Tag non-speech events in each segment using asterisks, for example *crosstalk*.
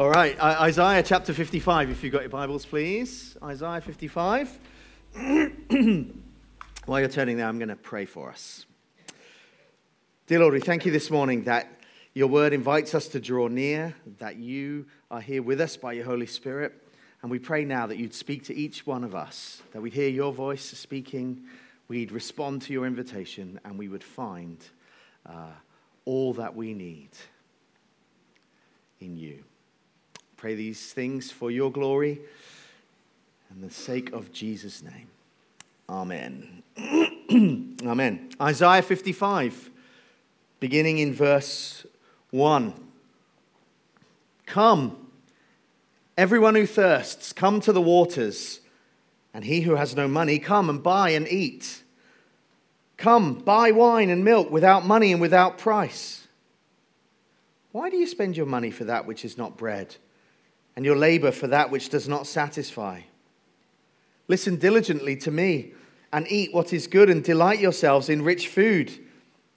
All right, Isaiah chapter 55, if you've got your Bibles, please. Isaiah 55. *clears throat* While you're turning there, I'm going to pray for us. Dear Lord, we thank you this morning that your word invites us to draw near, that you are here with us by your Holy Spirit. And we pray now that you'd speak to each one of us, that we'd hear your voice speaking, we'd respond to your invitation, and we would find uh, all that we need in you. Pray these things for your glory and the sake of Jesus' name. Amen. *clears throat* Amen. Isaiah 55, beginning in verse 1. Come, everyone who thirsts, come to the waters, and he who has no money, come and buy and eat. Come, buy wine and milk without money and without price. Why do you spend your money for that which is not bread? And your labor for that which does not satisfy. Listen diligently to me and eat what is good and delight yourselves in rich food.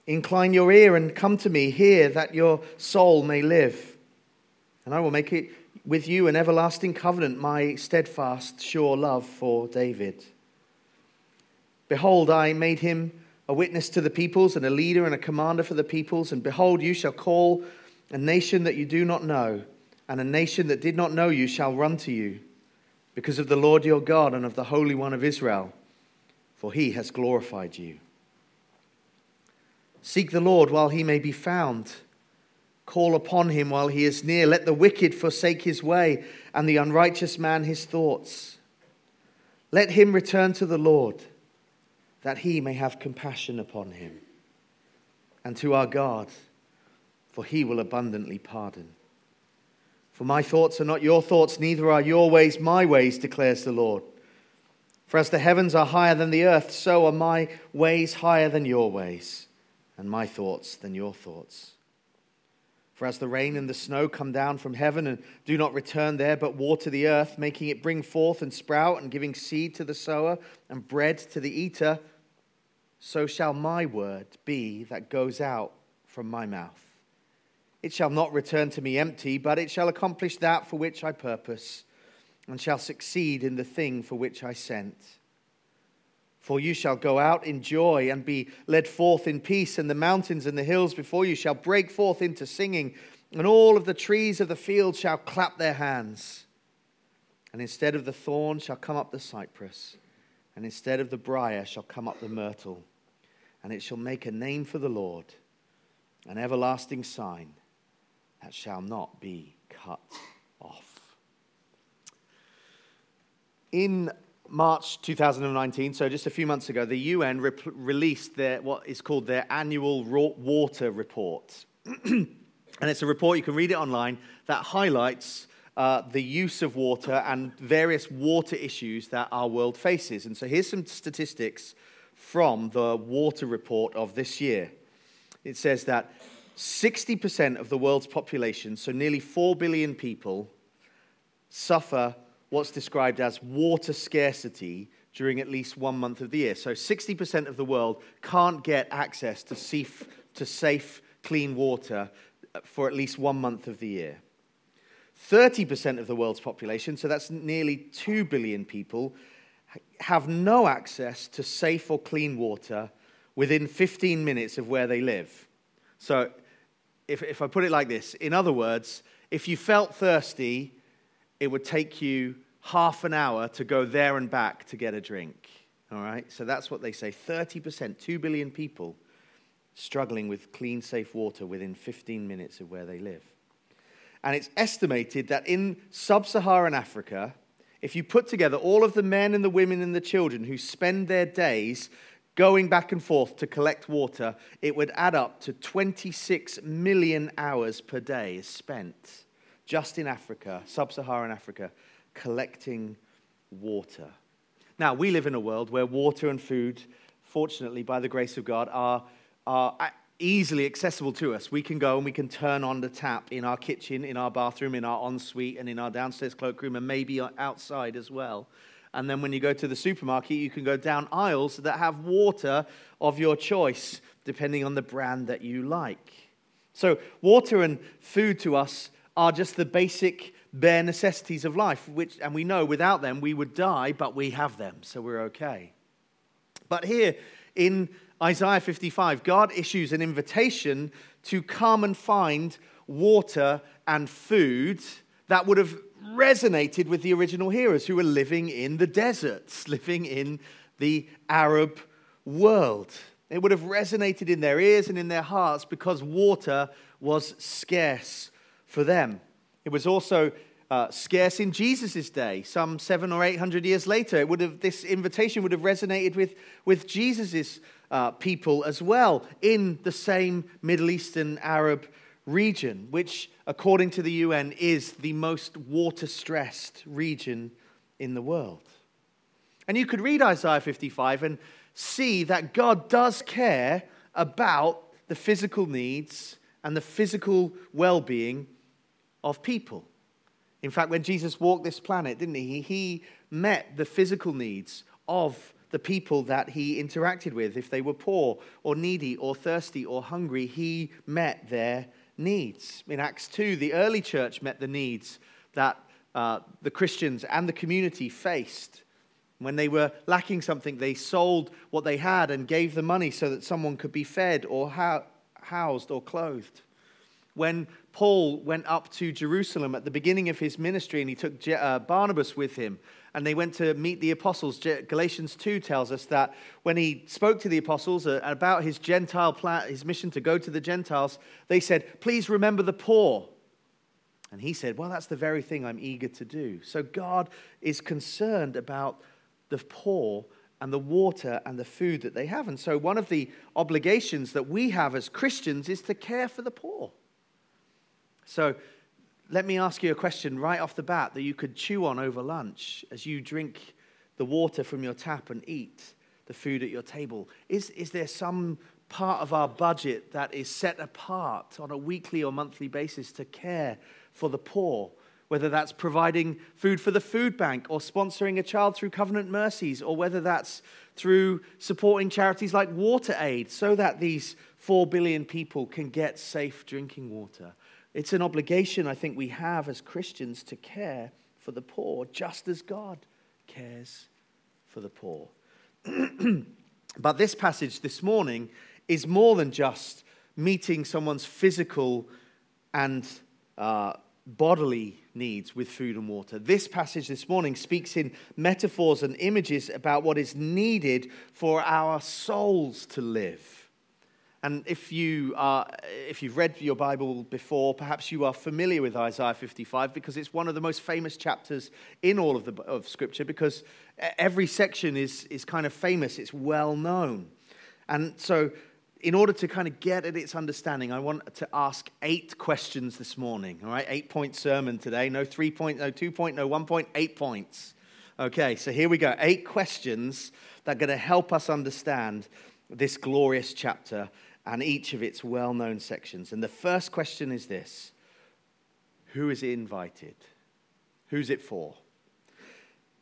Incline your ear and come to me, hear that your soul may live. And I will make it with you an everlasting covenant, my steadfast, sure love for David. Behold, I made him a witness to the peoples and a leader and a commander for the peoples. And behold, you shall call a nation that you do not know and a nation that did not know you shall run to you because of the Lord your God and of the Holy One of Israel, for he has glorified you. Seek the Lord while he may be found. Call upon him while he is near. Let the wicked forsake his way, and the unrighteous man his thoughts. Let him return to the Lord, that he may have compassion upon him, and to our God, for he will abundantly pardon. For my thoughts are not your thoughts, neither are your ways my ways, declares the Lord. For as the heavens are higher than the earth, so are my ways higher than your ways, and my thoughts than your thoughts. For as the rain and the snow come down from heaven and do not return there, but water the earth, making it bring forth and sprout, and giving seed to the sower and bread to the eater, so shall my word be that goes out from my mouth. It shall not return to me empty, but it shall accomplish that for which I purpose, and shall succeed in the thing for which I sent. For you shall go out in joy and be led forth in peace, and the mountains and the hills before you shall break forth into singing, and all of the trees of the field shall clap their hands. And instead of the thorn shall come up the cypress, and instead of the brier shall come up the myrtle, and it shall make a name for the Lord, an everlasting sign that shall not be cut off. In March 2019, so just a few months ago, the UN re- released their, what is called their annual water report. *clears throat* and it's a report, you can read it online, that highlights uh, the use of water and various water issues that our world faces. And so here's some statistics from the water report of this year. It says that 60% of the world's population, so nearly 4 billion people, suffer what's described as water scarcity during at least one month of the year. So 60% of the world can't get access to safe, to safe clean water for at least one month of the year. 30% of the world's population, so that's nearly 2 billion people, have no access to safe or clean water within 15 minutes of where they live. So if, if I put it like this, in other words, if you felt thirsty, it would take you half an hour to go there and back to get a drink. All right? So that's what they say 30%, 2 billion people struggling with clean, safe water within 15 minutes of where they live. And it's estimated that in sub Saharan Africa, if you put together all of the men and the women and the children who spend their days going back and forth to collect water, it would add up to 26 million hours per day spent just in Africa, sub Saharan Africa, collecting water. Now, we live in a world where water and food, fortunately, by the grace of God, are, are easily accessible to us. We can go and we can turn on the tap in our kitchen, in our bathroom, in our ensuite, and in our downstairs cloakroom, and maybe uh, outside as well. And then when you go to the supermarket, you can go down aisles that have water of your choice, depending on the brand that you like. So, water and food to us are just the basic bare necessities of life, which, and we know without them we would die, but we have them, so we're okay. But here in Isaiah 55, God issues an invitation to come and find water and food that would have resonated with the original hearers who were living in the deserts, *laughs* living in the Arab world. It would have resonated in their ears and in their hearts because water was scarce for them. It was also uh, scarce in Jesus' day, some seven or eight hundred years later. It would have, this invitation would have resonated with, with Jesus' uh, people as well in the same Middle Eastern Arab region, which, according to the UN, is the most water stressed region in the world. And you could read Isaiah 55 and see that God does care about the physical needs and the physical well being of people. In fact, when Jesus walked this planet, didn't he? He met the physical needs of the people that he interacted with. If they were poor or needy or thirsty or hungry, he met their needs. In Acts 2, the early church met the needs that uh, the Christians and the community faced. When they were lacking something, they sold what they had and gave the money so that someone could be fed or housed or clothed. When Paul went up to Jerusalem at the beginning of his ministry and he took uh, Barnabas with him and they went to meet the apostles, Galatians 2 tells us that when he spoke to the apostles uh, about his Gentile plan, his mission to go to the Gentiles, they said, Please remember the poor. And he said, Well, that's the very thing I'm eager to do. So God is concerned about the poor and the water and the food that they have. And so, one of the obligations that we have as Christians is to care for the poor. So, let me ask you a question right off the bat that you could chew on over lunch as you drink the water from your tap and eat the food at your table. Is, is there some part of our budget that is set apart on a weekly or monthly basis to care for the poor? whether that's providing food for the food bank or sponsoring a child through Covenant Mercies, or whether that's through supporting charities like Water Aid so that these 4 billion people can get safe drinking water. It's an obligation I think we have as Christians to care for the poor, just as God cares for the poor. *clears throat* but this passage this morning is more than just meeting someone's physical and uh, bodily needs with food and water. This passage this morning speaks in metaphors and images about what is needed for our souls to live. And if, you are, if you've read your Bible before, perhaps you are familiar with Isaiah 55 because it's one of the most famous chapters in all of, the, of Scripture because every section is, is kind of famous, it's well known. And so in order to kind of get at its understanding, I want to ask eight questions this morning. All right, eight point sermon today. No three point, no two point, no one point, eight points. Okay, so here we go. Eight questions that are going to help us understand this glorious chapter and each of its well known sections. And the first question is this Who is it invited? Who's it for?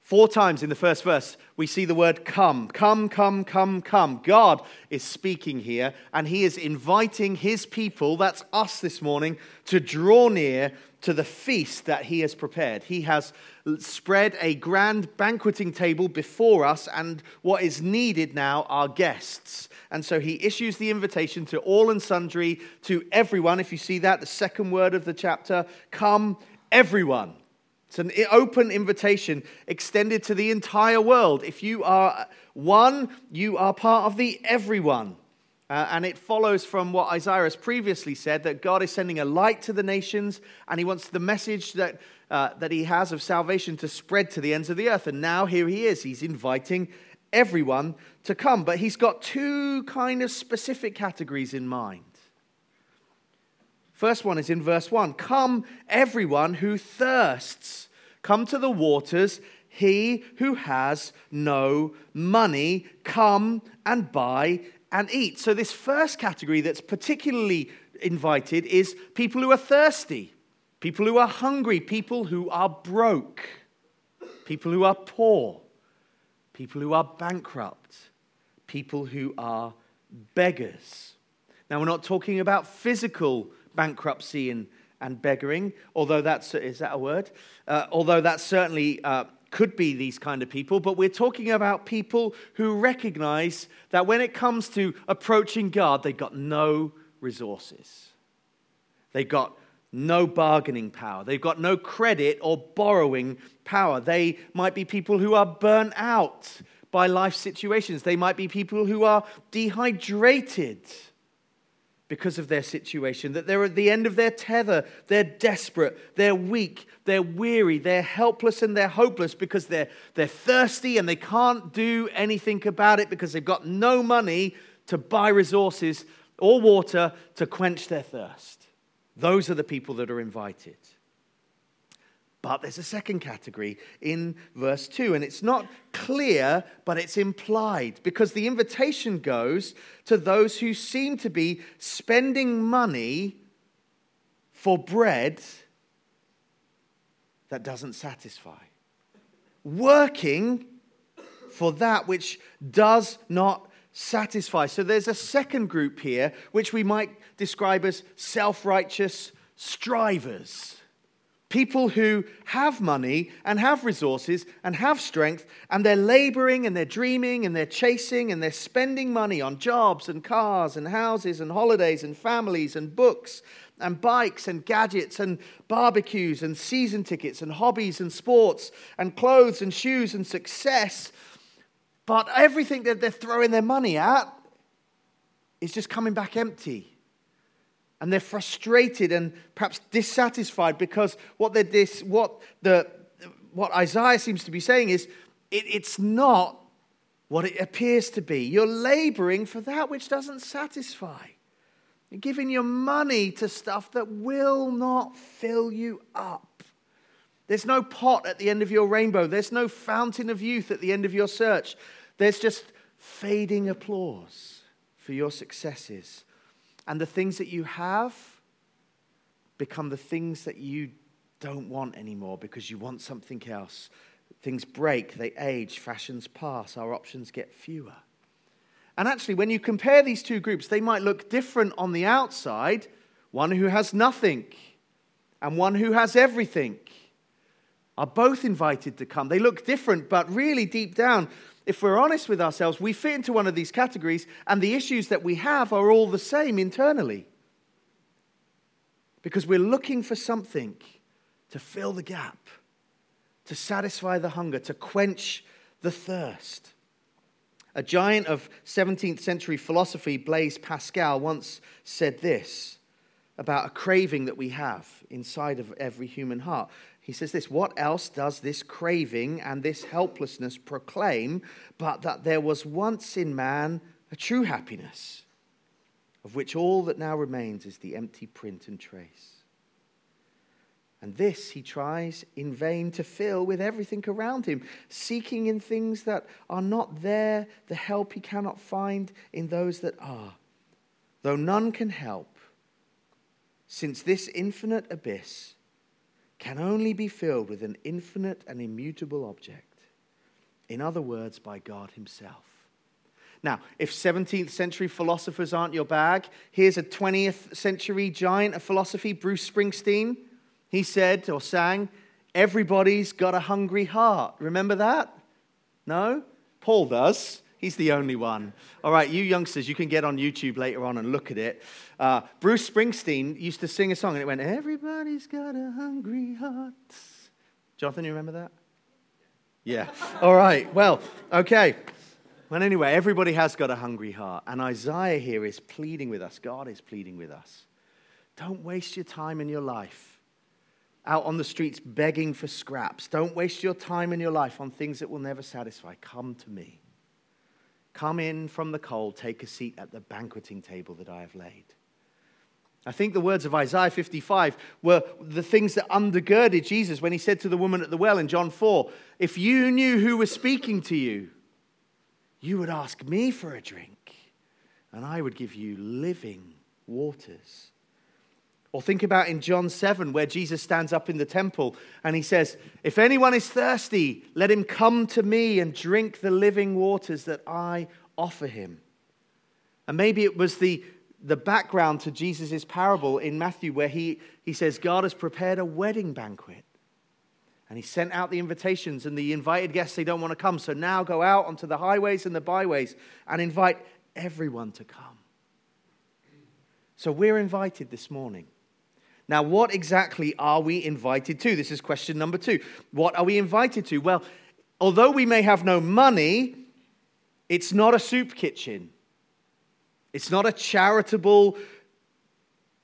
Four times in the first verse, we see the word come. Come, come, come, come. God is speaking here, and He is inviting His people, that's us this morning, to draw near to the feast that He has prepared. He has spread a grand banqueting table before us, and what is needed now are guests. And so He issues the invitation to all and sundry, to everyone. If you see that, the second word of the chapter, come, everyone. It's an open invitation extended to the entire world. If you are one, you are part of the everyone. Uh, and it follows from what Isaiah has previously said that God is sending a light to the nations, and he wants the message that, uh, that he has of salvation to spread to the ends of the earth. And now here he is. He's inviting everyone to come. But he's got two kind of specific categories in mind. First one is in verse 1 Come, everyone who thirsts, come to the waters. He who has no money, come and buy and eat. So, this first category that's particularly invited is people who are thirsty, people who are hungry, people who are broke, people who are poor, people who are bankrupt, people who are beggars. Now, we're not talking about physical bankruptcy and, and beggaring, although that's, is that a word? Uh, although that's certainly uh, could be these kind of people, but we're talking about people who recognize that when it comes to approaching God, they've got no resources. They've got no bargaining power. They've got no credit or borrowing power. They might be people who are burnt out by life situations. They might be people who are dehydrated because of their situation, that they're at the end of their tether, they're desperate, they're weak, they're weary, they're helpless, and they're hopeless because they're, they're thirsty and they can't do anything about it because they've got no money to buy resources or water to quench their thirst. Those are the people that are invited. But there's a second category in verse 2, and it's not clear, but it's implied because the invitation goes to those who seem to be spending money for bread that doesn't satisfy, working for that which does not satisfy. So there's a second group here, which we might describe as self righteous strivers people who have money and have resources and have strength, and they're laboring and they're dreaming and they're chasing and they're spending money on jobs and cars and houses and holidays and families and books and bikes and gadgets and barbecues and season tickets and hobbies and sports and clothes and shoes and success. But everything that they're throwing their money at is just coming back empty and they're frustrated and perhaps dissatisfied because what, dis, what, the, what Isaiah seems to be saying is it, it's not what it appears to be. You're laboring for that which doesn't satisfy. You're giving your money to stuff that will not fill you up. There's no pot at the end of your rainbow. There's no fountain of youth at the end of your search. There's just fading applause for your successes and the things that you have become the things that you don't want anymore because you want something else. Things break, they age, fashions pass, our options get fewer. And actually, when you compare these two groups, they might look different on the outside one who has nothing and one who has everything are both invited to come. They look different, but really deep down, if we're honest with ourselves, we fit into one of these categories, and the issues that we have are all the same internally. Because we're looking for something to fill the gap, to satisfy the hunger, to quench the thirst. A giant of 17th century philosophy, Blaise Pascal, once said this about a craving that we have inside of every human heart. He says this What else does this craving and this helplessness proclaim but that there was once in man a true happiness, of which all that now remains is the empty print and trace? And this he tries in vain to fill with everything around him, seeking in things that are not there the help he cannot find in those that are. Though none can help, since this infinite abyss can only be filled with an infinite and immutable object. In other words, by God Himself. Now, if 17th century philosophers aren't your bag, here's a 20th century giant of philosophy, Bruce Springsteen. He said or sang, Everybody's got a hungry heart. Remember that? No? Paul does. He's the only one. All right, you youngsters, you can get on YouTube later on and look at it. Uh, Bruce Springsteen used to sing a song and it went, Everybody's got a hungry heart. Jonathan, you remember that? Yeah. All right. Well, okay. Well, anyway, everybody has got a hungry heart. And Isaiah here is pleading with us. God is pleading with us. Don't waste your time in your life out on the streets begging for scraps. Don't waste your time in your life on things that will never satisfy. Come to me. Come in from the cold, take a seat at the banqueting table that I have laid. I think the words of Isaiah 55 were the things that undergirded Jesus when he said to the woman at the well in John 4 If you knew who was speaking to you, you would ask me for a drink, and I would give you living waters. Or think about in John 7, where Jesus stands up in the temple and he says, If anyone is thirsty, let him come to me and drink the living waters that I offer him. And maybe it was the, the background to Jesus' parable in Matthew, where he, he says, God has prepared a wedding banquet. And he sent out the invitations, and the invited guests, they don't want to come. So now go out onto the highways and the byways and invite everyone to come. So we're invited this morning. Now, what exactly are we invited to? This is question number two. What are we invited to? Well, although we may have no money, it's not a soup kitchen. It's not a charitable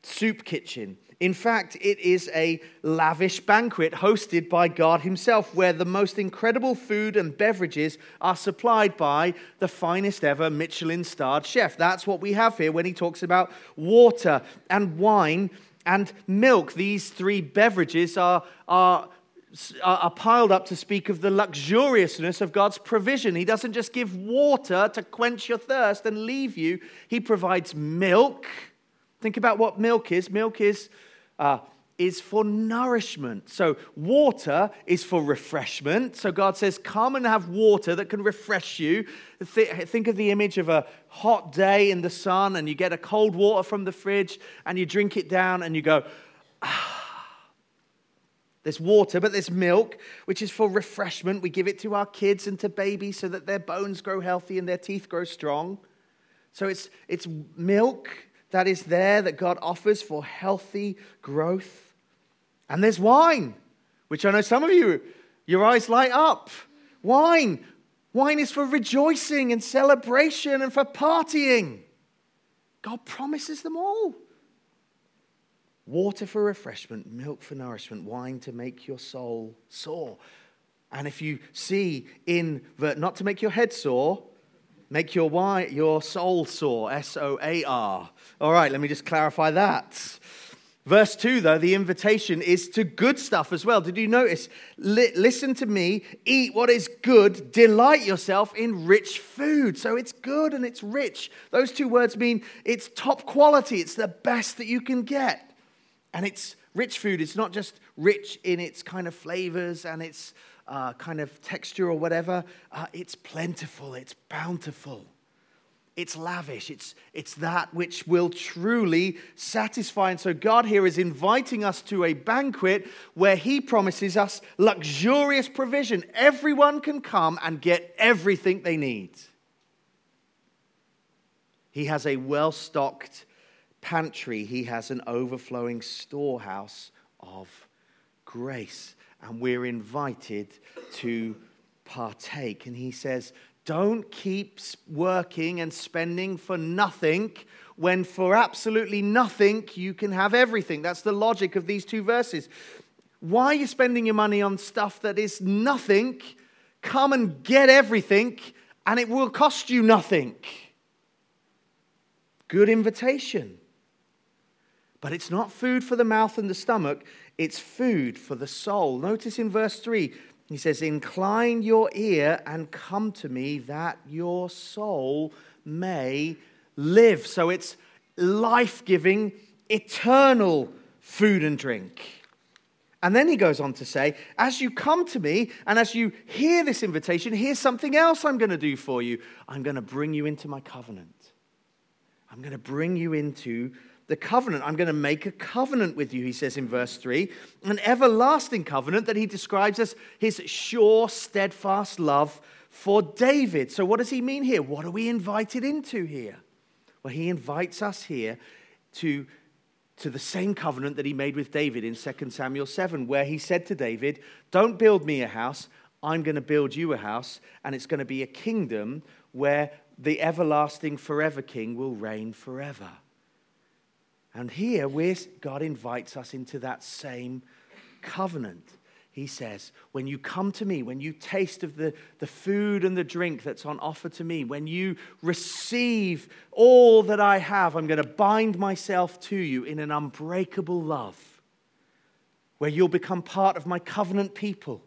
soup kitchen. In fact, it is a lavish banquet hosted by God Himself, where the most incredible food and beverages are supplied by the finest ever Michelin starred chef. That's what we have here when He talks about water and wine and milk. These three beverages are, are are piled up to speak of the luxuriousness of God's provision. He doesn't just give water to quench your thirst and leave you, He provides milk. Think about what milk is. Milk is uh, is for nourishment. So, water is for refreshment. So, God says, Come and have water that can refresh you. Think of the image of a hot day in the sun, and you get a cold water from the fridge, and you drink it down, and you go, Ah. There's water, but there's milk, which is for refreshment. We give it to our kids and to babies so that their bones grow healthy and their teeth grow strong. So, it's, it's milk that is there that God offers for healthy growth. And there's wine, which I know some of you, your eyes light up. Wine. Wine is for rejoicing and celebration and for partying. God promises them all. Water for refreshment, milk for nourishment, wine to make your soul soar. And if you see in, not to make your head sore, Make your, why, your soul soar, S O A R. All right, let me just clarify that. Verse 2, though, the invitation is to good stuff as well. Did you notice? listen to me, eat what is good, delight yourself in rich food. So it's good and it's rich. Those two words mean it's top quality, it's the best that you can get. And it's rich food. It's not just rich in its kind of flavors and its uh, kind of texture or whatever, uh, it's plentiful, it's bountiful, it's lavish, it's, it's that which will truly satisfy. And so, God here is inviting us to a banquet where He promises us luxurious provision. Everyone can come and get everything they need. He has a well stocked pantry, He has an overflowing storehouse of grace and we're invited to partake. And he says, Don't keep working and spending for nothing when for absolutely nothing you can have everything. That's the logic of these two verses. Why are you spending your money on stuff that is nothing? Come and get everything, and it will cost you nothing. Good invitation. But it's not food for the mouth and the stomach, it's food for the soul. Notice in verse 3, he says, Incline your ear and come to me that your soul may live. So it's life giving, eternal food and drink. And then he goes on to say, As you come to me and as you hear this invitation, here's something else I'm going to do for you. I'm going to bring you into my covenant. I'm going to bring you into the covenant. I'm going to make a covenant with you, he says in verse 3. An everlasting covenant that he describes as his sure, steadfast love for David. So, what does he mean here? What are we invited into here? Well, he invites us here to, to the same covenant that he made with David in 2 Samuel 7, where he said to David, Don't build me a house, I'm going to build you a house, and it's going to be a kingdom where the everlasting, forever king will reign forever. And here, God invites us into that same covenant. He says, When you come to me, when you taste of the, the food and the drink that's on offer to me, when you receive all that I have, I'm going to bind myself to you in an unbreakable love, where you'll become part of my covenant people.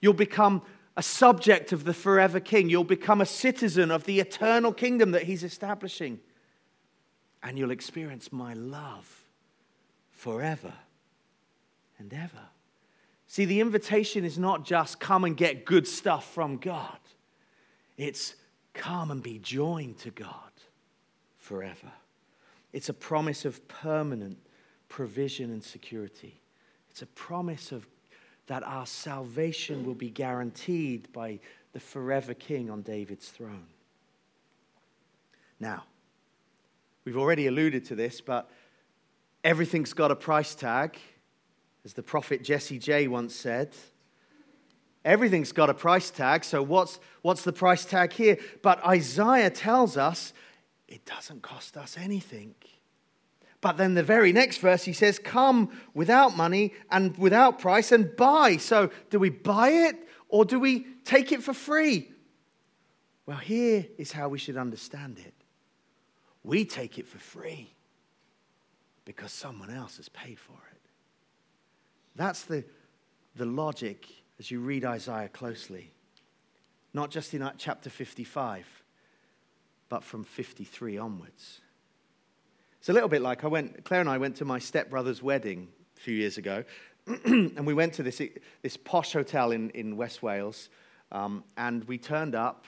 You'll become a subject of the forever king. You'll become a citizen of the eternal kingdom that he's establishing and you'll experience my love forever and ever. See, the invitation is not just come and get good stuff from God, it's come and be joined to God forever. It's a promise of permanent provision and security. It's a promise of that our salvation will be guaranteed by the forever king on David's throne. Now, we've already alluded to this, but everything's got a price tag, as the prophet Jessie J once said. Everything's got a price tag, so what's, what's the price tag here? But Isaiah tells us it doesn't cost us anything. But then the very next verse, he says, Come without money and without price and buy. So do we buy it or do we take it for free? Well, here is how we should understand it we take it for free because someone else has paid for it. That's the, the logic as you read Isaiah closely. Not just in chapter 55, but from 53 onwards. It's a little bit like I went, Claire and I went to my stepbrother's wedding a few years ago, *clears throat* and we went to this, this posh hotel in, in West Wales, um, and we turned up,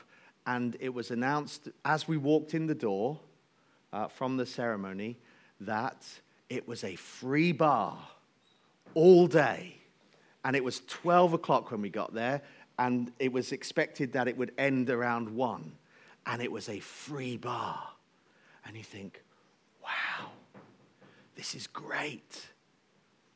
and it was announced as we walked in the door uh, from the ceremony that it was a free bar all day. And it was 12 o'clock when we got there, and it was expected that it would end around 1. And it was a free bar. And you think, wow, this is great.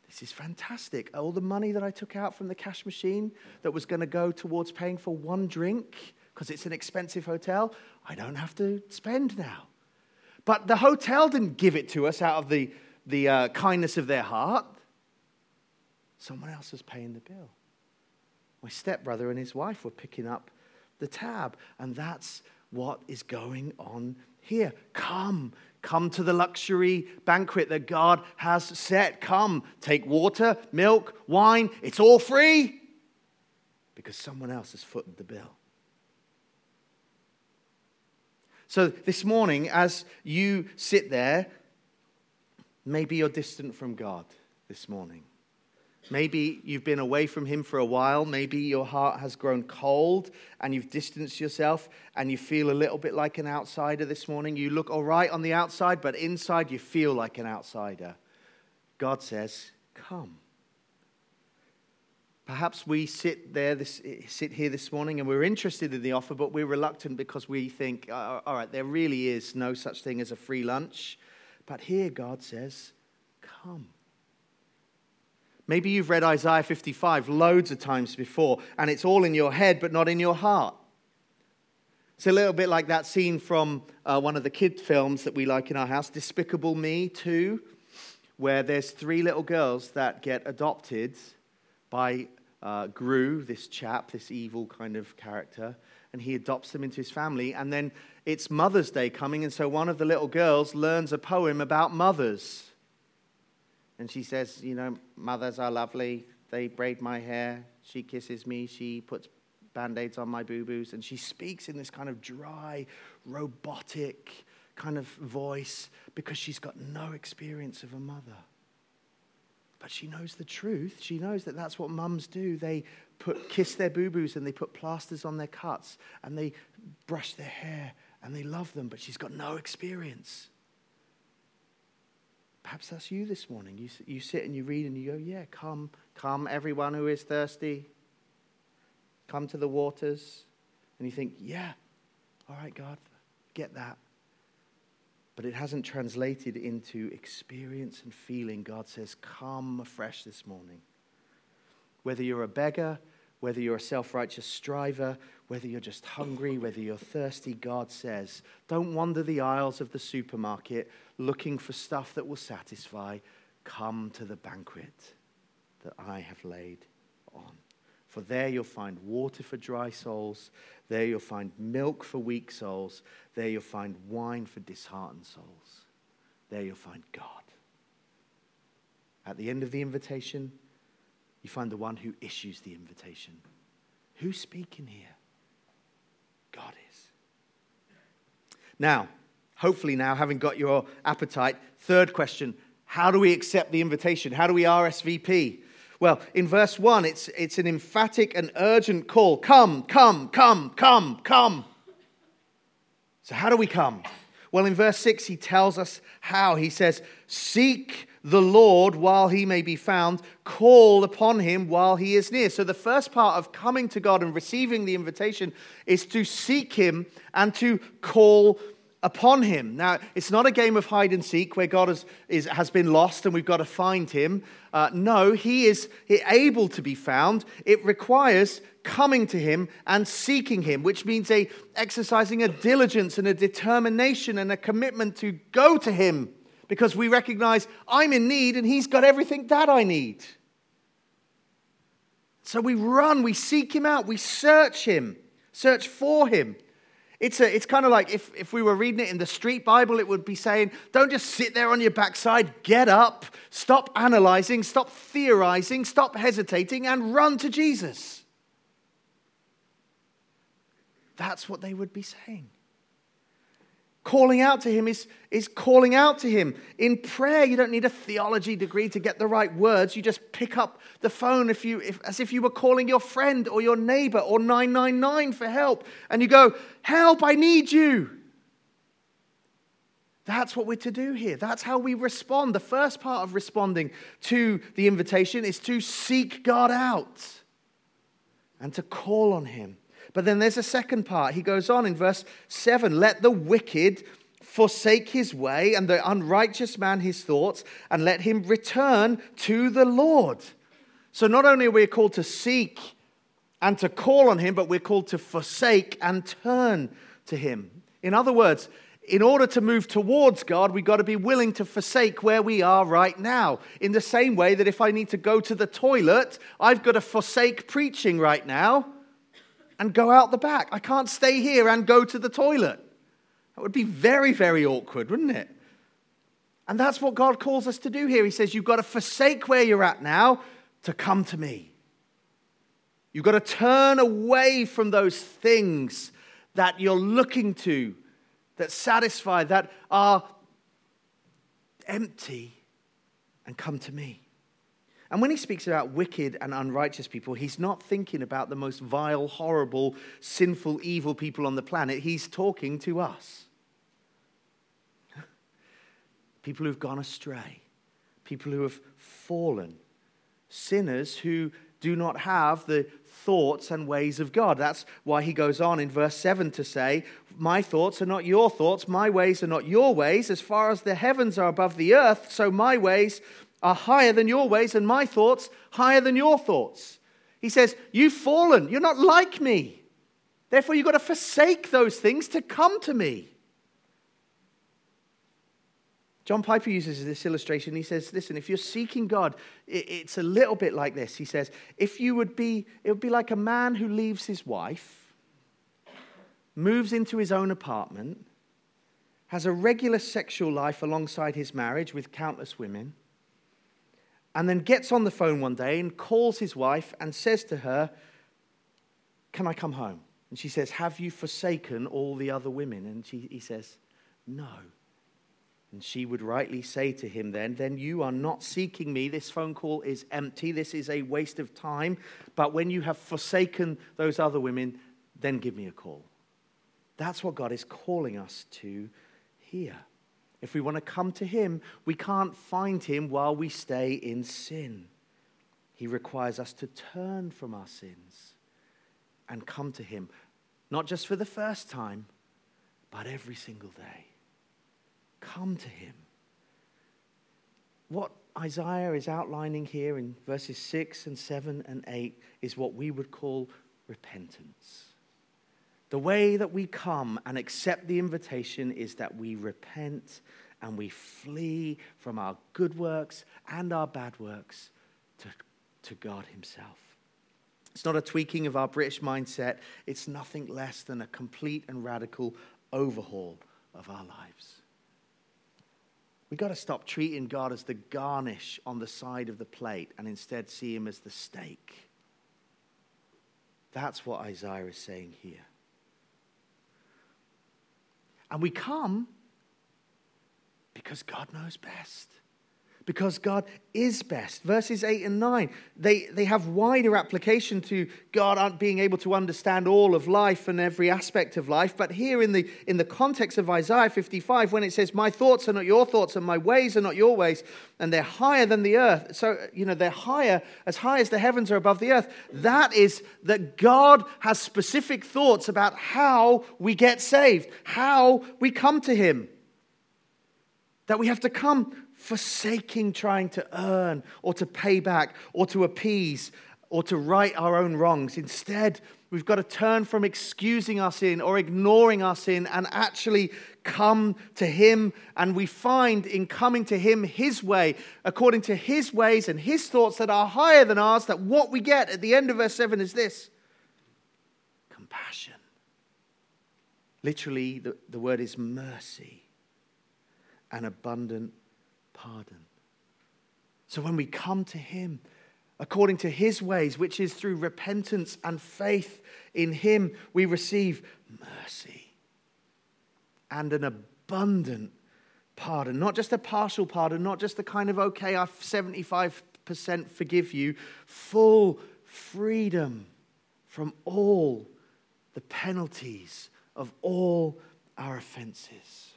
This is fantastic. All the money that I took out from the cash machine that was going to go towards paying for one drink because it's an expensive hotel, I don't have to spend now. But the hotel didn't give it to us out of the, the uh, kindness of their heart. Someone else was paying the bill. My stepbrother and his wife were picking up the tab. And that's what is going on here. Come, come to the luxury banquet that God has set. Come, take water, milk, wine. It's all free because someone else has footed the bill. So, this morning, as you sit there, maybe you're distant from God this morning. Maybe you've been away from Him for a while. Maybe your heart has grown cold and you've distanced yourself and you feel a little bit like an outsider this morning. You look all right on the outside, but inside you feel like an outsider. God says, Come. Perhaps we sit there, this, sit here this morning, and we're interested in the offer, but we're reluctant because we think, all right, there really is no such thing as a free lunch. But here God says, Come. Maybe you've read Isaiah 55 loads of times before, and it's all in your head, but not in your heart. It's a little bit like that scene from uh, one of the kid films that we like in our house, Despicable Me 2, where there's three little girls that get adopted by uh, Gru, this chap, this evil kind of character, and he adopts them into his family. And then it's Mother's Day coming, and so one of the little girls learns a poem about mothers. And she says, You know, mothers are lovely. They braid my hair. She kisses me. She puts band aids on my boo boos. And she speaks in this kind of dry, robotic kind of voice because she's got no experience of a mother. But she knows the truth. She knows that that's what mums do. They put, kiss their boo boos and they put plasters on their cuts and they brush their hair and they love them, but she's got no experience. Perhaps that's you this morning. You, you sit and you read and you go, Yeah, come, come, everyone who is thirsty. Come to the waters. And you think, Yeah, all right, God, get that. But it hasn't translated into experience and feeling. God says, Come afresh this morning. Whether you're a beggar, whether you're a self righteous striver, whether you're just hungry, whether you're thirsty, God says, don't wander the aisles of the supermarket looking for stuff that will satisfy. Come to the banquet that I have laid on. For there you'll find water for dry souls. There you'll find milk for weak souls. There you'll find wine for disheartened souls. There you'll find God. At the end of the invitation, you find the one who issues the invitation. Who's speaking here? God is. Now, hopefully, now having got your appetite, third question how do we accept the invitation? How do we RSVP? Well, in verse 1, it's, it's an emphatic and urgent call come, come, come, come, come. So, how do we come? Well, in verse 6, he tells us how. He says, Seek the Lord while he may be found, call upon him while he is near. So, the first part of coming to God and receiving the invitation is to seek him and to call upon him. Now, it's not a game of hide and seek where God has, is, has been lost and we've got to find him. Uh, no, he is able to be found. It requires coming to him and seeking him, which means a exercising a diligence and a determination and a commitment to go to him because we recognize I'm in need and he's got everything that I need. So we run, we seek him out, we search him, search for him. It's, a, it's kind of like if, if we were reading it in the street Bible, it would be saying, don't just sit there on your backside, get up, stop analyzing, stop theorizing, stop hesitating, and run to Jesus. That's what they would be saying. Calling out to him is, is calling out to him. In prayer, you don't need a theology degree to get the right words. You just pick up the phone if you, if, as if you were calling your friend or your neighbor or 999 for help. And you go, Help, I need you. That's what we're to do here. That's how we respond. The first part of responding to the invitation is to seek God out and to call on Him. But then there's a second part. He goes on in verse 7 Let the wicked forsake his way, and the unrighteous man his thoughts, and let him return to the Lord. So not only are we called to seek and to call on him, but we're called to forsake and turn to him. In other words, in order to move towards God, we've got to be willing to forsake where we are right now. In the same way that if I need to go to the toilet, I've got to forsake preaching right now and go out the back. I can't stay here and go to the toilet. That would be very, very awkward, wouldn't it? And that's what God calls us to do here. He says, You've got to forsake where you're at now to come to me. You've got to turn away from those things that you're looking to, that satisfy, that are empty, and come to me. And when he speaks about wicked and unrighteous people, he's not thinking about the most vile, horrible, sinful, evil people on the planet. He's talking to us. *laughs* People who've gone astray, people who have fallen, sinners who do not have the thoughts and ways of God. That's why he goes on in verse 7 to say, My thoughts are not your thoughts, my ways are not your ways. As far as the heavens are above the earth, so my ways are higher than your ways, and my thoughts higher than your thoughts. He says, You've fallen. You're not like me. Therefore, you've got to forsake those things to come to me. John Piper uses this illustration. He says, Listen, if you're seeking God, it's a little bit like this. He says, If you would be, it would be like a man who leaves his wife, moves into his own apartment, has a regular sexual life alongside his marriage with countless women and then gets on the phone one day and calls his wife and says to her, Can I come home? And she says, Have you forsaken all the other women? And she, he says, No. And she would rightly say to him then, Then you are not seeking me. This phone call is empty. This is a waste of time. But when you have forsaken those other women, then give me a call. That's what God is calling us to here. If we want to come to Him, we can't find Him while we stay in sin. He requires us to turn from our sins and come to Him, not just for the first time, but every single day. Come to Him. What Isaiah is outlining here in verses 6 and 7 and 8 is what we would call repentance. The way that we come and accept the invitation is that we repent and we flee from our good works and our bad works to, to God Himself. It's not a tweaking of our British mindset, it's nothing less than a complete and radical overhaul of our lives. We've got to stop treating God as the garnish on the side of the plate and instead see Him as the steak. That's what Isaiah is saying here. And we come because God knows best. Because God is best. Verses 8 and 9, they, they have wider application to God being able to understand all of life and every aspect of life. But here in the, in the context of Isaiah 55, when it says, My thoughts are not your thoughts, and my ways are not your ways, and they're higher than the earth. So, you know, they're higher, as high as the heavens are above the earth. That is that God has specific thoughts about how we get saved, how we come to Him. That we have to come forsaking trying to earn or to pay back or to appease or to right our own wrongs. Instead, we've got to turn from excusing our sin or ignoring our sin and actually come to Him. And we find in coming to Him His way, according to His ways and His thoughts that are higher than ours, that what we get at the end of verse 7 is this compassion. Literally, the, the word is mercy and abundant pardon. So when we come to Him, according to His ways, which is through repentance and faith in Him, we receive mercy and an abundant pardon. Not just a partial pardon, not just the kind of, okay, I 75% forgive you, full freedom from all the penalties of all our offenses.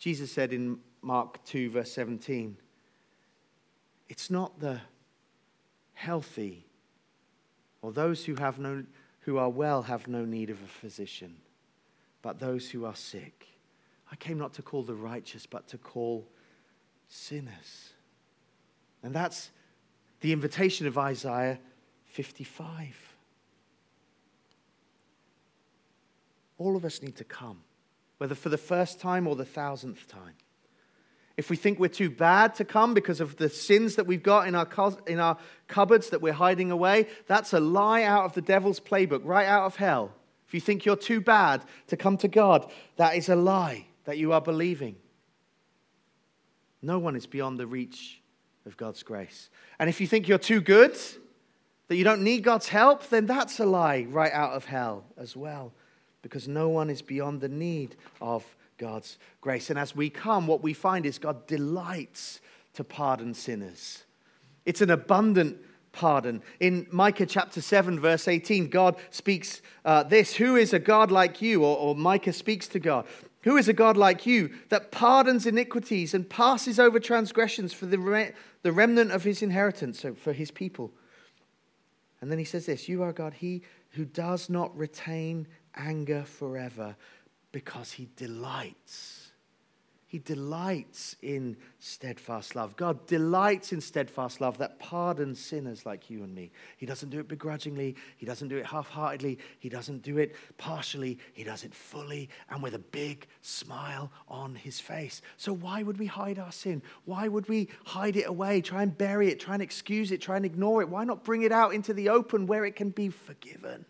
Jesus said in Mark 2, verse 17, it's not the healthy or those who, have no, who are well have no need of a physician, but those who are sick. I came not to call the righteous, but to call sinners. And that's the invitation of Isaiah 55. All of us need to come whether for the first time or the thousandth time. If we think we're too bad to come because of the sins that we've got in our, in our cupboards that we're hiding away, that's a lie out of the devil's playbook, right out of hell. If you think you're too bad to come to God, that is a lie that you are believing. No one is beyond the reach of God's grace. And if you think you're too good, that you don't need God's help, then that's a lie right out of hell as well because no one is beyond the need of God's grace. And as we come, what we find is God delights to pardon sinners. It's an abundant pardon. In Micah chapter 7, verse 18, God speaks uh, this Who is a God like you? Or, or Micah speaks to God. Who is a God like you that pardons iniquities and passes over transgressions for the, re- the remnant of his inheritance, so for his people? And then he says this You are God, he who does not retain anger forever because he delights. He delights in steadfast love. God delights in steadfast love that pardons sinners like you and me. He doesn't do it begrudgingly. He doesn't do it half heartedly. He doesn't do it partially. He does it fully and with a big smile on his face. So, why would we hide our sin? Why would we hide it away, try and bury it, try and excuse it, try and ignore it? Why not bring it out into the open where it can be forgiven?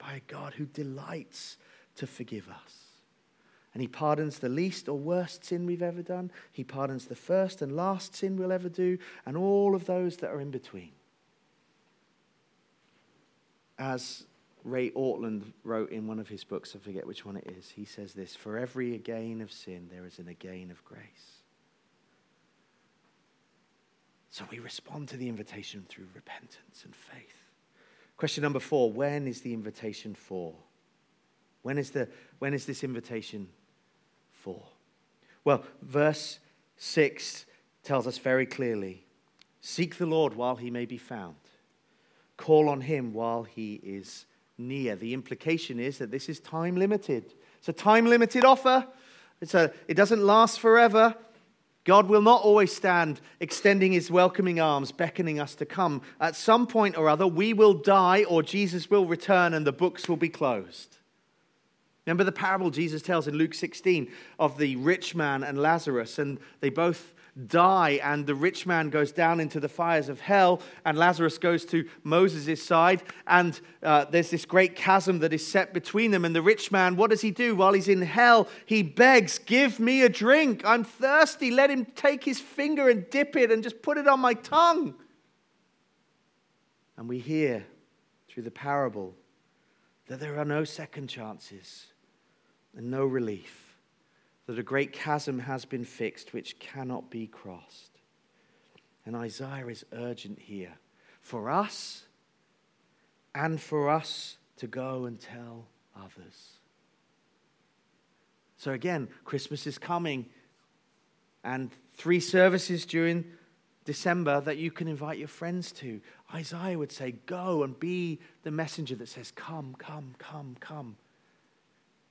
By a God who delights to forgive us. And he pardons the least or worst sin we've ever done. He pardons the first and last sin we'll ever do, and all of those that are in between. As Ray Ortlund wrote in one of his books, I forget which one it is, he says this For every again of sin, there is an again of grace. So we respond to the invitation through repentance and faith. Question number four when is the invitation for? When is, the, when is this invitation for? Well, verse 6 tells us very clearly Seek the Lord while he may be found, call on him while he is near. The implication is that this is time limited. It's a time limited offer, it's a, it doesn't last forever. God will not always stand extending his welcoming arms, beckoning us to come. At some point or other, we will die or Jesus will return and the books will be closed. Remember the parable Jesus tells in Luke 16 of the rich man and Lazarus, and they both die, and the rich man goes down into the fires of hell, and Lazarus goes to Moses' side, and uh, there's this great chasm that is set between them. And the rich man, what does he do while he's in hell? He begs, Give me a drink. I'm thirsty. Let him take his finger and dip it and just put it on my tongue. And we hear through the parable that there are no second chances and no relief that a great chasm has been fixed which cannot be crossed. And Isaiah is urgent here for us and for us to go and tell others. So, again, Christmas is coming, and three services during December that you can invite your friends to. Isaiah would say, Go and be the messenger that says, Come, come, come, come.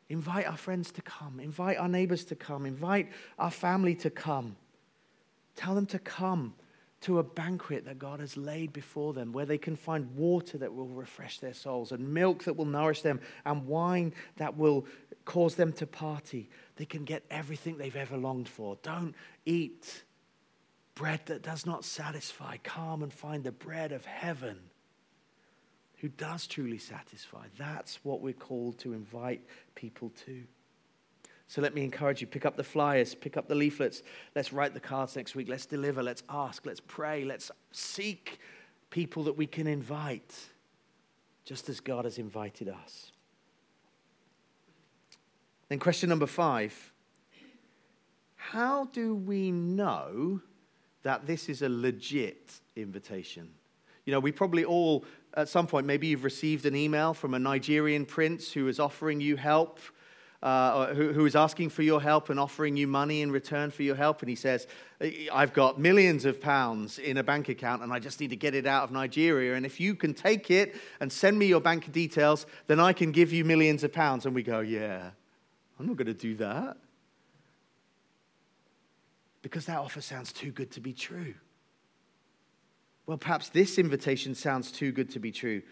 Invite our friends to come. Invite our neighbors to come. Invite our family to come. Tell them to come to a banquet that God has laid before them where they can find water that will refresh their souls and milk that will nourish them and wine that will cause them to party. They can get everything they've ever longed for. Don't eat bread that does not satisfy. Come and find the bread of heaven who does truly satisfy. That's what we're called to invite people to. So let me encourage you pick up the flyers, pick up the leaflets. Let's write the cards next week. Let's deliver, let's ask, let's pray, let's seek people that we can invite, just as God has invited us. Then, question number five How do we know that this is a legit invitation? You know, we probably all at some point, maybe you've received an email from a Nigerian prince who is offering you help, uh, who, who is asking for your help and offering you money in return for your help. And he says, I've got millions of pounds in a bank account and I just need to get it out of Nigeria. And if you can take it and send me your bank details, then I can give you millions of pounds. And we go, Yeah, I'm not going to do that. Because that offer sounds too good to be true. Well, perhaps this invitation sounds too good to be true.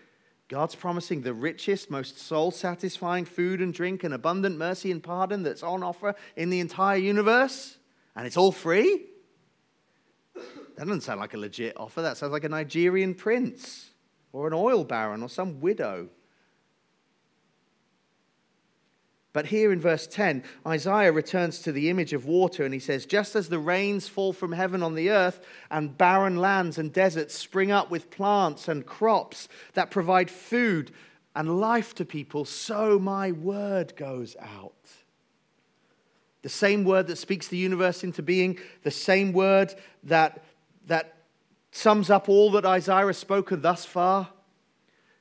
God's promising the richest, most soul satisfying food and drink and abundant mercy and pardon that's on offer in the entire universe, and it's all free? That doesn't sound like a legit offer. That sounds like a Nigerian prince or an oil baron or some widow. But here in verse 10, Isaiah returns to the image of water and he says, Just as the rains fall from heaven on the earth, and barren lands and deserts spring up with plants and crops that provide food and life to people, so my word goes out. The same word that speaks the universe into being, the same word that, that sums up all that Isaiah has spoken thus far.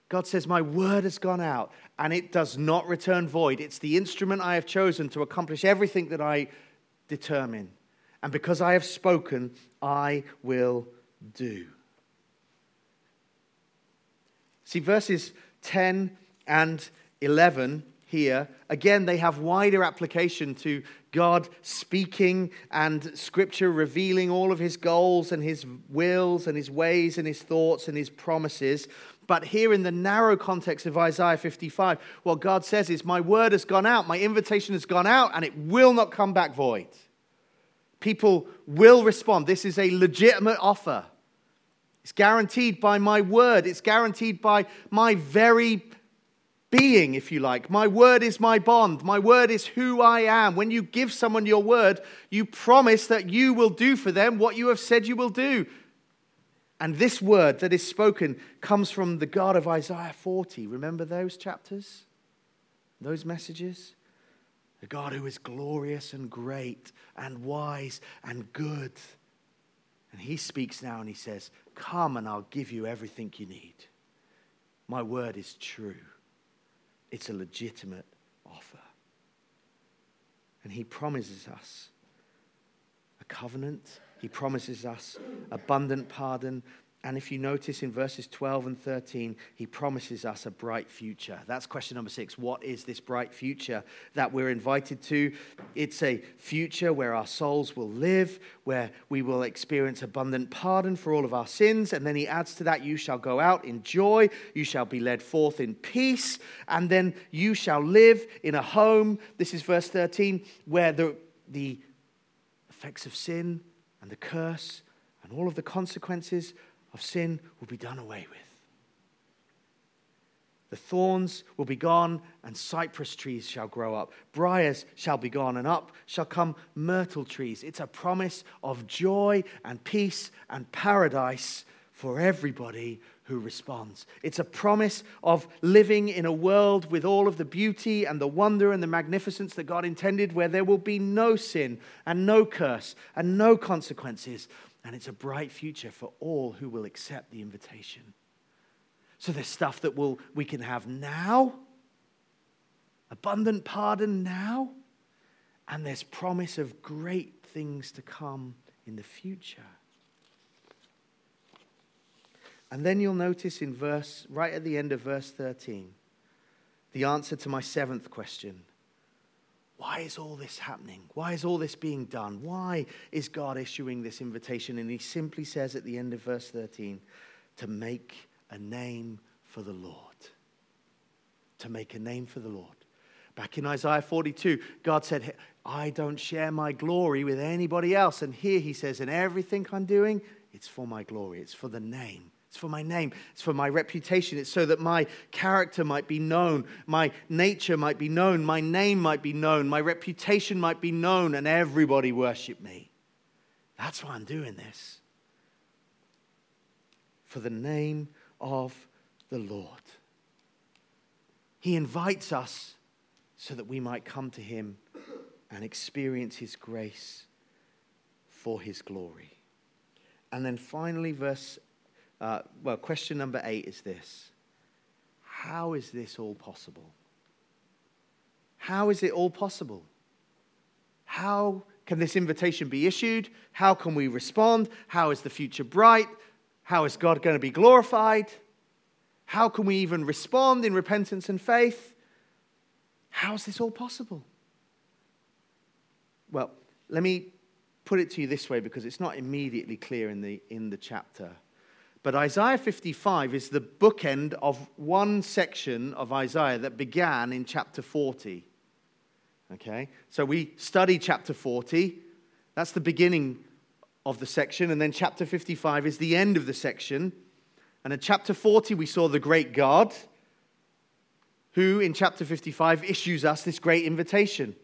God says, My word has gone out and it does not return void. It's the instrument I have chosen to accomplish everything that I determine. And because I have spoken, I will do. See, verses 10 and 11 here, again, they have wider application to God speaking and Scripture revealing all of his goals and his wills and his ways and his thoughts and his promises. But here in the narrow context of Isaiah 55, what God says is, My word has gone out, my invitation has gone out, and it will not come back void. People will respond. This is a legitimate offer. It's guaranteed by my word, it's guaranteed by my very being, if you like. My word is my bond. My word is who I am. When you give someone your word, you promise that you will do for them what you have said you will do. And this word that is spoken comes from the God of Isaiah 40. Remember those chapters? Those messages? The God who is glorious and great and wise and good. And he speaks now and he says, Come and I'll give you everything you need. My word is true, it's a legitimate offer. And he promises us a covenant he promises us abundant pardon. And if you notice in verses 12 and 13, he promises us a bright future. That's question number six. What is this bright future that we're invited to? It's a future where our souls will live, where we will experience abundant pardon for all of our sins. And then he adds to that, you shall go out in joy, you shall be led forth in peace, and then you shall live in a home. This is verse 13, where the, the effects of sin, and the curse and all of the consequences of sin will be done away with. The thorns will be gone, and cypress trees shall grow up. Briars shall be gone, and up shall come myrtle trees. It's a promise of joy and peace and paradise for everybody who responds. It's a promise of living in a world with all of the beauty and the wonder and the magnificence that God intended, where there will be no sin and no curse and no consequences. And it's a bright future for all who will accept the invitation. So there's stuff that we'll, we can have now, abundant pardon now, and there's promise of great things to come in the future. And then you'll notice in verse, right at the end of verse 13, the answer to my seventh question. Why is all this happening? Why is all this being done? Why is God issuing this invitation? And he simply says at the end of verse 13, to make a name for the Lord. To make a name for the Lord. Back in Isaiah 42, God said, I don't share my glory with anybody else. And here he says, in everything I'm doing, it's for my glory, it's for the name it's for my name. It's for my reputation. It's so that my character might be known, my nature might be known, my name might be known, my reputation might be known, and everybody worship me. That's why I'm doing this. For the name of the Lord. He invites us so that we might come to him and experience his grace for his glory. And then finally, verse uh, well, question number eight is this How is this all possible? How is it all possible? How can this invitation be issued? How can we respond? How is the future bright? How is God going to be glorified? How can we even respond in repentance and faith? How is this all possible? Well, let me put it to you this way because it's not immediately clear in the, in the chapter. But Isaiah 55 is the bookend of one section of Isaiah that began in chapter 40. Okay? So we study chapter 40. That's the beginning of the section. And then chapter 55 is the end of the section. And in chapter 40, we saw the great God, who in chapter 55 issues us this great invitation.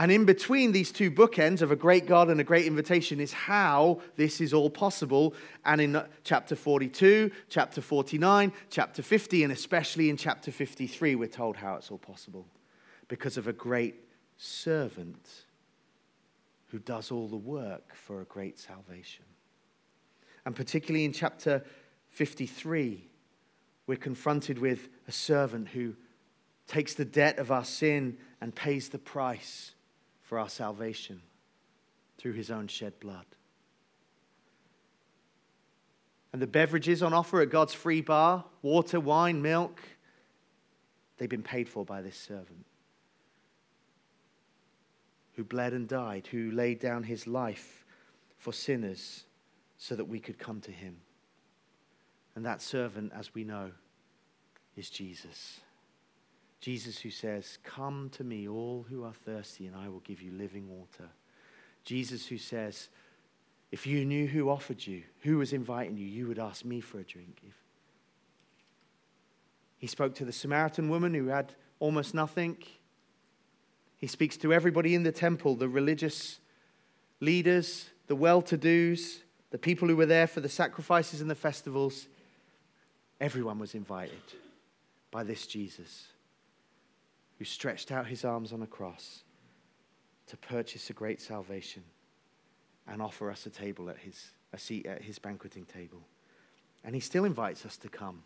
And in between these two bookends of a great God and a great invitation is how this is all possible. And in chapter 42, chapter 49, chapter 50, and especially in chapter 53, we're told how it's all possible because of a great servant who does all the work for a great salvation. And particularly in chapter 53, we're confronted with a servant who takes the debt of our sin and pays the price for our salvation through his own shed blood. And the beverages on offer at God's free bar water, wine, milk they've been paid for by this servant who bled and died, who laid down his life for sinners so that we could come to him. And that servant, as we know, is Jesus. Jesus, who says, Come to me, all who are thirsty, and I will give you living water. Jesus, who says, If you knew who offered you, who was inviting you, you would ask me for a drink. If... He spoke to the Samaritan woman who had almost nothing. He speaks to everybody in the temple, the religious leaders, the well to dos, the people who were there for the sacrifices and the festivals. Everyone was invited by this Jesus who stretched out his arms on a cross to purchase a great salvation and offer us a table at his a seat at his banqueting table. And he still invites us to come.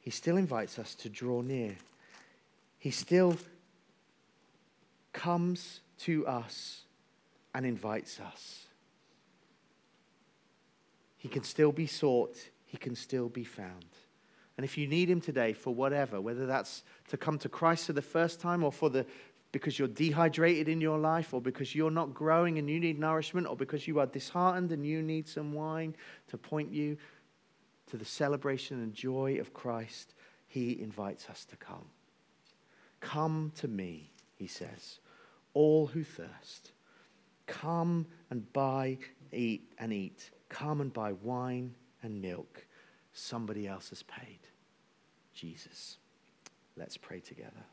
He still invites us to draw near. He still comes to us and invites us. He can still be sought, he can still be found. And if you need him today for whatever, whether that's to come to Christ for the first time or for the because you're dehydrated in your life or because you're not growing and you need nourishment or because you are disheartened and you need some wine to point you to the celebration and joy of Christ, he invites us to come. Come to me, he says, all who thirst. Come and buy, eat, and eat. Come and buy wine and milk. Somebody else has paid. Jesus. Let's pray together.